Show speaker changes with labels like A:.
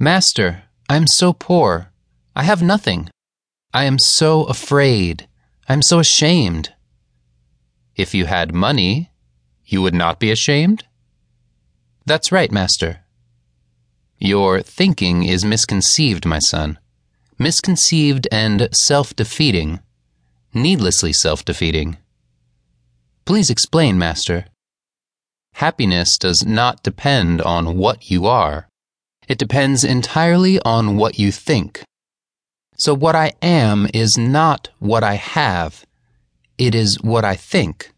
A: Master, I am so poor. I have nothing. I am so afraid. I am so ashamed.
B: If you had money, you would not be ashamed?
A: That's right, Master.
B: Your thinking is misconceived, my son. Misconceived and self defeating. Needlessly self defeating.
A: Please explain, Master.
B: Happiness does not depend on what you are. It depends entirely on what you think.
A: So what I am is not what I have. It is what I think.